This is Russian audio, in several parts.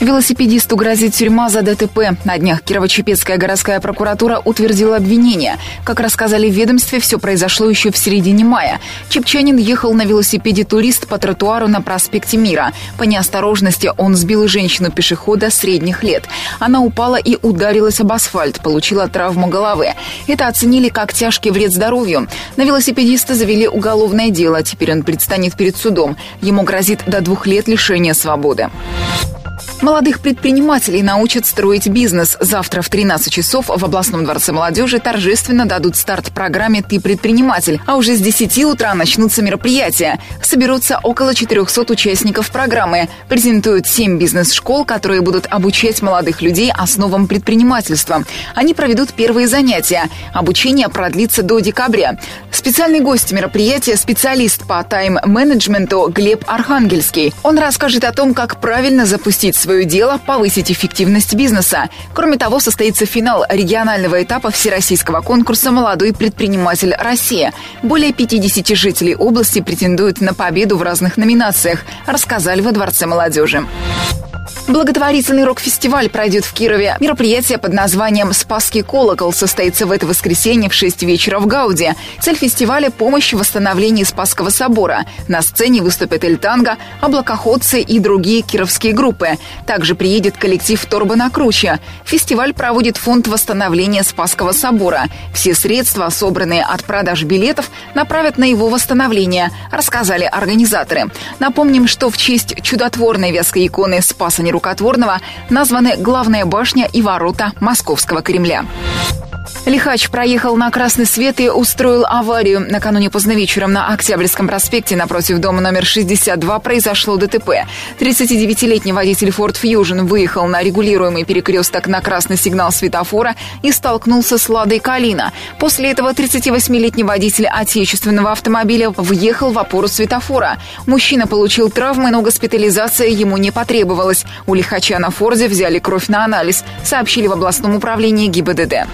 Велосипедисту грозит тюрьма за ДТП. На днях Кирово-Чепецкая городская прокуратура утвердила обвинение. Как рассказали в ведомстве, все произошло еще в середине мая. Чепчанин ехал на велосипеде турист по тротуару на проспекте Мира. По неосторожности он сбил женщину-пешехода средних лет. Она упала и ударилась об асфальт, получила травму головы. Это оценили как тяжкий вред здоровью. На велосипедиста завели уголовное дело. Теперь он предстанет перед судом. Ему грозит до двух лет лишения свободы. Молодых предпринимателей научат строить бизнес. Завтра в 13 часов в областном дворце молодежи торжественно дадут старт программе «Ты предприниматель». А уже с 10 утра начнутся мероприятия. Соберутся около 400 участников программы. Презентуют 7 бизнес-школ, которые будут обучать молодых людей основам предпринимательства. Они проведут первые занятия. Обучение продлится до декабря. Специальный гость мероприятия – специалист по тайм-менеджменту Глеб Архангельский. Он расскажет о том, как правильно запустить свой свое дело, повысить эффективность бизнеса. Кроме того, состоится финал регионального этапа всероссийского конкурса «Молодой предприниматель Россия». Более 50 жителей области претендуют на победу в разных номинациях, рассказали во Дворце молодежи. Благотворительный рок-фестиваль пройдет в Кирове. Мероприятие под названием «Спасский колокол» состоится в это воскресенье в 6 вечера в Гауде. Цель фестиваля – помощь в восстановлении Спасского собора. На сцене выступят Эльтанга, облакоходцы и другие кировские группы. Также приедет коллектив Торба на Круче. Фестиваль проводит фонд восстановления Спасского собора. Все средства, собранные от продаж билетов, направят на его восстановление, рассказали организаторы. Напомним, что в честь чудотворной вязкой иконы Спаса Нерукотворного названы главная башня и ворота Московского Кремля. Лихач проехал на красный свет и устроил аварию. Накануне поздно вечером на Октябрьском проспекте напротив дома номер 62 произошло ДТП. 39-летний водитель Ford Fusion выехал на регулируемый перекресток на красный сигнал светофора и столкнулся с Ладой Калина. После этого 38-летний водитель отечественного автомобиля въехал в опору светофора. Мужчина получил травмы, но госпитализация ему не потребовалась. У лихача на Форде взяли кровь на анализ, сообщили в областном управлении ГИБДД.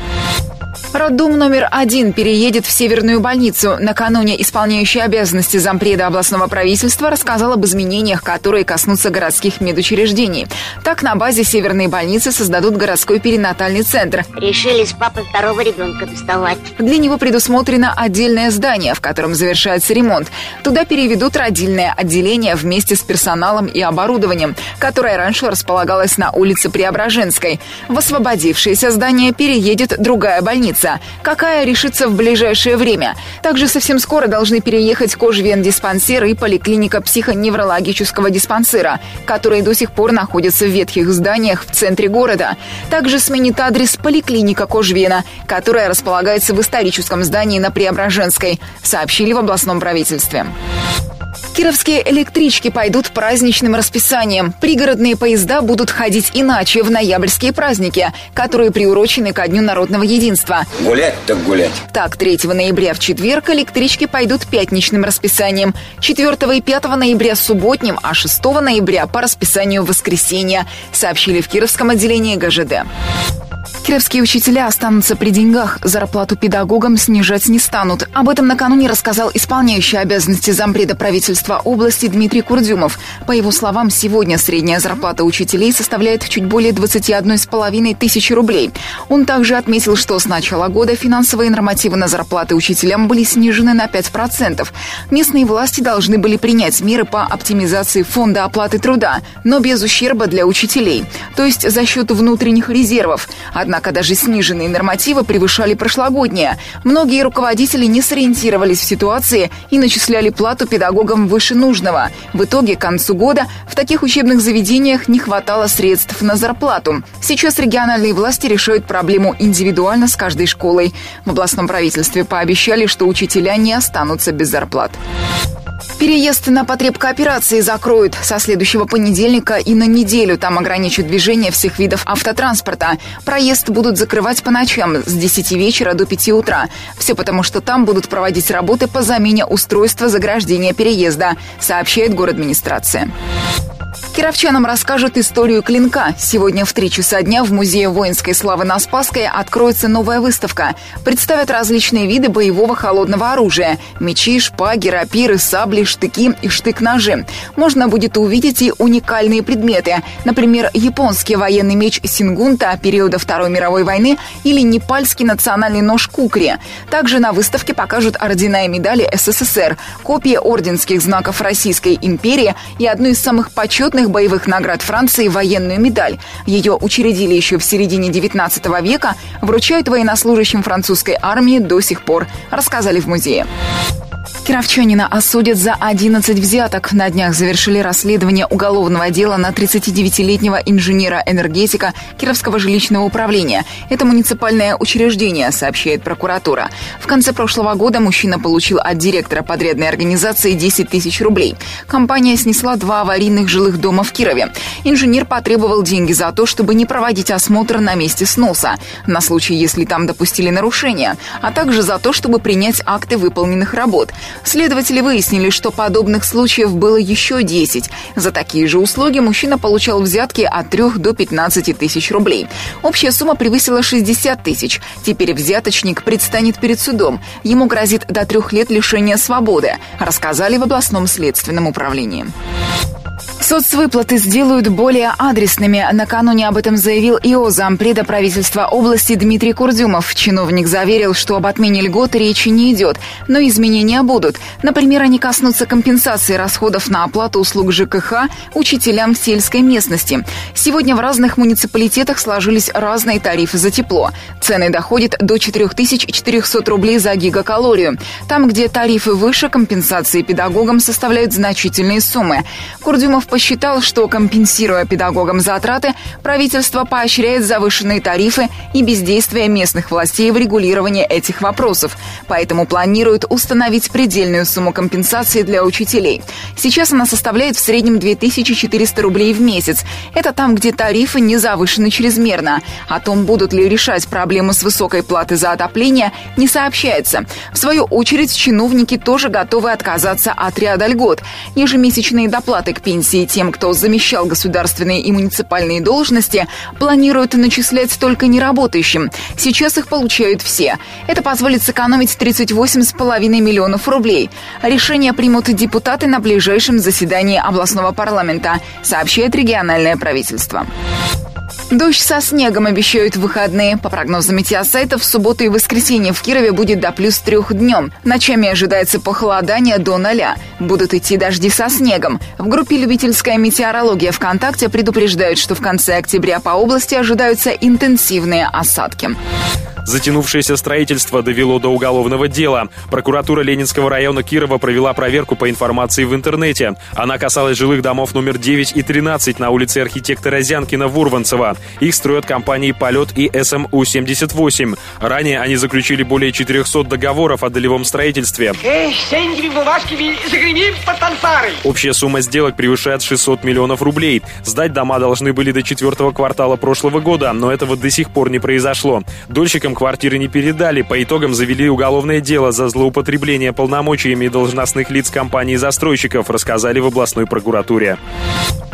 Роддом номер один переедет в Северную больницу. Накануне исполняющий обязанности зампреда областного правительства рассказал об изменениях, которые коснутся городских медучреждений. Так, на базе Северной больницы создадут городской перинатальный центр. Решили с папой второго ребенка доставать. Для него предусмотрено отдельное здание, в котором завершается ремонт. Туда переведут родильное отделение вместе с персоналом и оборудованием, которое раньше располагалось на улице Преображенской. В освободившееся здание переедет другая больница больница. Какая решится в ближайшее время? Также совсем скоро должны переехать кожвен-диспансер и поликлиника психоневрологического диспансера, которые до сих пор находятся в ветхих зданиях в центре города. Также сменит адрес поликлиника Кожвена, которая располагается в историческом здании на Преображенской, сообщили в областном правительстве. Кировские электрички пойдут праздничным расписанием. Пригородные поезда будут ходить иначе в ноябрьские праздники, которые приурочены ко Дню народного единства. Гулять так гулять. Так, 3 ноября в четверг электрички пойдут пятничным расписанием, 4 и 5 ноября субботним, а 6 ноября по расписанию воскресенья, сообщили в Кировском отделении ГЖД. Кировские учителя останутся при деньгах, зарплату педагогам снижать не станут. Об этом накануне рассказал исполняющий обязанности зампреда правительства области Дмитрий Курдюмов. По его словам, сегодня средняя зарплата учителей составляет чуть более 21,5 тысячи рублей. Он также отметил, что с начала года финансовые нормативы на зарплаты учителям были снижены на 5%. Местные власти должны были принять меры по оптимизации фонда оплаты труда, но без ущерба для учителей, то есть за счет внутренних резервов. Однако даже сниженные нормативы превышали прошлогодние. Многие руководители не сориентировались в ситуации и начисляли плату педагогам выше нужного. В итоге к концу года в таких учебных заведениях не хватало средств на зарплату. Сейчас региональные власти решают проблему индивидуально с каждой школой. В областном правительстве пообещали, что учителя не останутся без зарплат. Переезд на потреб кооперации закроют со следующего понедельника и на неделю. Там ограничат движение всех видов автотранспорта. Проезд будут закрывать по ночам с 10 вечера до 5 утра. Все потому, что там будут проводить работы по замене устройства заграждения переезда, сообщает город администрация. Кировчанам расскажут историю клинка. Сегодня в три часа дня в Музее воинской славы на Спасской откроется новая выставка. Представят различные виды боевого холодного оружия. Мечи, шпаги, рапиры, сабли, штыки и штык-ножи. Можно будет увидеть и уникальные предметы. Например, японский военный меч Сингунта периода Второй мировой войны или непальский национальный нож Кукри. Также на выставке покажут ордена и медали СССР, копии орденских знаков Российской империи и одну из самых почетных боевых наград Франции – военную медаль. Ее учредили еще в середине 19 века, вручают военнослужащим французской армии до сих пор, рассказали в музее. Кировчанина осудят за 11 взяток. На днях завершили расследование уголовного дела на 39-летнего инженера-энергетика Кировского жилищного управления. Это муниципальное учреждение, сообщает прокуратура. В конце прошлого года мужчина получил от директора подрядной организации 10 тысяч рублей. Компания снесла два аварийных жилых дома в Кирове. Инженер потребовал деньги за то, чтобы не проводить осмотр на месте сноса, на случай, если там допустили нарушения, а также за то, чтобы принять акты выполненных работ. Следователи выяснили, что подобных случаев было еще 10. За такие же услуги мужчина получал взятки от 3 до 15 тысяч рублей. Общая сумма превысила 60 тысяч. Теперь взяточник предстанет перед судом. Ему грозит до трех лет лишения свободы, рассказали в областном следственном управлении. Соцвыплаты сделают более адресными. Накануне об этом заявил ИО зампреда правительства области Дмитрий Курдюмов. Чиновник заверил, что об отмене льгот речи не идет, но изменения будут. Например, они коснутся компенсации расходов на оплату услуг ЖКХ учителям в сельской местности. Сегодня в разных муниципалитетах сложились разные тарифы за тепло. Цены доходят до 4400 рублей за гигакалорию. Там, где тарифы выше, компенсации педагогам составляют значительные суммы. Курдюмов посчитал, что компенсируя педагогам затраты, правительство поощряет завышенные тарифы и бездействие местных властей в регулировании этих вопросов. Поэтому планирует установить предельную сумму компенсации для учителей. Сейчас она составляет в среднем 2400 рублей в месяц. Это там, где тарифы не завышены чрезмерно. О том, будут ли решать проблему с высокой платой за отопление, не сообщается. В свою очередь, чиновники тоже готовы отказаться от ряда льгот. Ежемесячные доплаты к пенсии пенсии тем, кто замещал государственные и муниципальные должности, планируют начислять только неработающим. Сейчас их получают все. Это позволит сэкономить 38,5 миллионов рублей. Решение примут депутаты на ближайшем заседании областного парламента, сообщает региональное правительство. Дождь со снегом обещают выходные. По прогнозам метеосайта, в субботу и воскресенье в Кирове будет до плюс трех днем. Ночами ожидается похолодание до ноля. Будут идти дожди со снегом. В группе «Любительская метеорология ВКонтакте» предупреждают, что в конце октября по области ожидаются интенсивные осадки. Затянувшееся строительство довело до уголовного дела. Прокуратура Ленинского района Кирова провела проверку по информации в интернете. Она касалась жилых домов номер 9 и 13 на улице архитектора Зянкина в Урванцево. Их строят компании «Полет» и СМУ-78. Ранее они заключили более 400 договоров о долевом строительстве. Общая сумма сделок превышает 600 миллионов рублей. Сдать дома должны были до четвертого квартала прошлого года, но этого до сих пор не произошло. Дольщикам квартиры не передали, по итогам завели уголовное дело за злоупотребление полномочиями должностных лиц компании-застройщиков, рассказали в областной прокуратуре.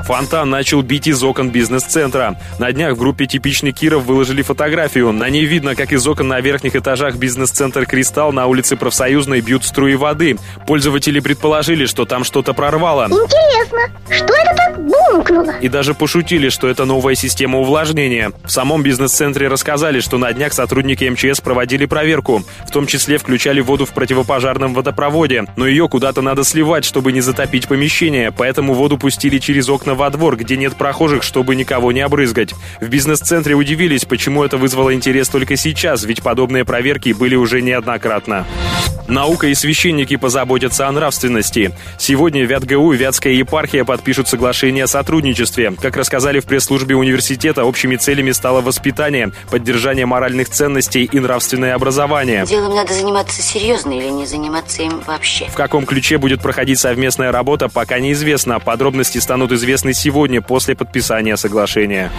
Фонтан начал бить из окон бизнес-центра. На днях в группе «Типичный Киров» выложили фотографию. На ней видно, как из окон на верхних этажах бизнес-центр «Кристалл» на улице Профсоюзной бьют струи воды. Пользователи предположили, что там что-то прорвало. Интересно, что это так бумкнуло? И даже пошутили, что это новая система увлажнения. В самом бизнес-центре рассказали, что на днях сотрудники МЧС проводили проверку. В том числе включали воду в противопожарном водопроводе. Но ее куда-то надо сливать, чтобы не затопить помещение. Поэтому воду пустили через окна во двор, где нет прохожих, чтобы никого не обрызгать. В бизнес-центре удивились, почему это вызвало интерес только сейчас, ведь подобные проверки были уже неоднократно. Наука и священники позаботятся о нравственности. Сегодня ВятГУ и Вятская епархия подпишут соглашение о сотрудничестве. Как рассказали в пресс-службе университета, общими целями стало воспитание, поддержание моральных ценностей и нравственное образование. Делом надо заниматься серьезно или не заниматься им вообще. В каком ключе будет проходить совместная работа, пока неизвестно. Подробности станут известны сегодня после подписания соглашения.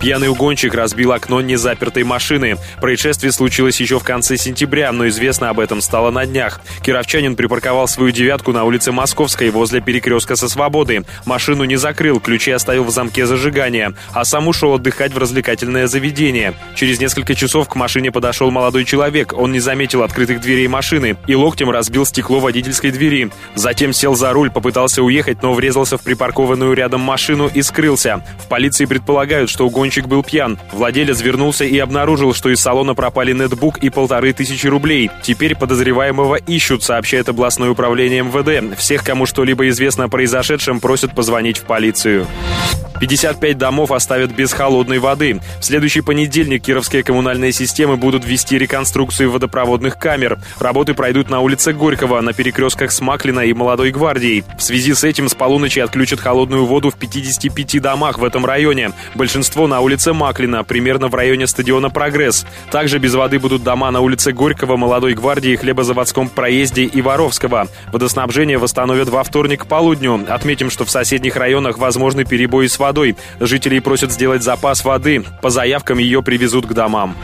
Пьяный угонщик разбил окно незапертой машины. Происшествие случилось еще в конце сентября, но известно об этом стало на на днях. Кировчанин припарковал свою девятку на улице Московской возле перекрестка со Свободы. Машину не закрыл, ключи оставил в замке зажигания, а сам ушел отдыхать в развлекательное заведение. Через несколько часов к машине подошел молодой человек. Он не заметил открытых дверей машины и локтем разбил стекло водительской двери. Затем сел за руль, попытался уехать, но врезался в припаркованную рядом машину и скрылся. В полиции предполагают, что угонщик был пьян. Владелец вернулся и обнаружил, что из салона пропали нетбук и полторы тысячи рублей. Теперь подозреваемого ищут, сообщает областное управление МВД. Всех, кому что-либо известно о произошедшем, просят позвонить в полицию. 55 домов оставят без холодной воды. В следующий понедельник кировские коммунальные системы будут вести реконструкцию водопроводных камер. Работы пройдут на улице Горького, на перекрестках с Маклина и Молодой Гвардией. В связи с этим с полуночи отключат холодную воду в 55 домах в этом районе. Большинство на улице Маклина, примерно в районе стадиона «Прогресс». Также без воды будут дома на улице Горького, Молодой Гвардии, Хлебозаводском проезде и Воровского. Водоснабжение восстановят во вторник к полудню. Отметим, что в соседних районах возможны перебои с водой. Жителей просят сделать запас воды. По заявкам ее привезут к домам.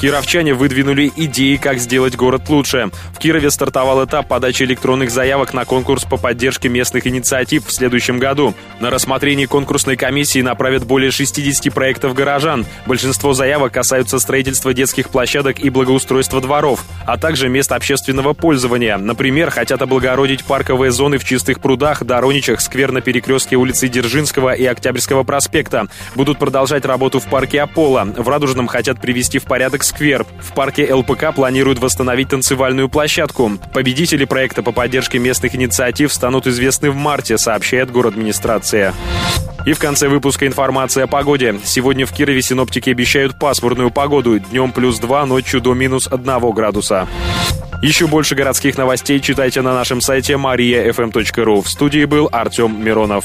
Кировчане выдвинули идеи, как сделать город лучше. В Кирове стартовал этап подачи электронных заявок на конкурс по поддержке местных инициатив в следующем году. На рассмотрении конкурсной комиссии направят более 60 проектов горожан. Большинство заявок касаются строительства детских площадок и благоустройства дворов, а также мест общественного пользования. Например, хотят облагородить парковые зоны в Чистых прудах, Дороничах, сквер на перекрестке улицы Дзержинского и Октябрьского проспекта. Будут продолжать работу в парке Аполло. В Радужном хотят привести в порядок сквер. В парке ЛПК планируют восстановить танцевальную площадку. Победители проекта по поддержке местных инициатив станут известны в марте, сообщает город администрация. И в конце выпуска информация о погоде. Сегодня в Кирове синоптики обещают пасмурную погоду. Днем плюс 2, ночью до минус 1 градуса. Еще больше городских новостей читайте на нашем сайте mariafm.ru. В студии был Артем Миронов.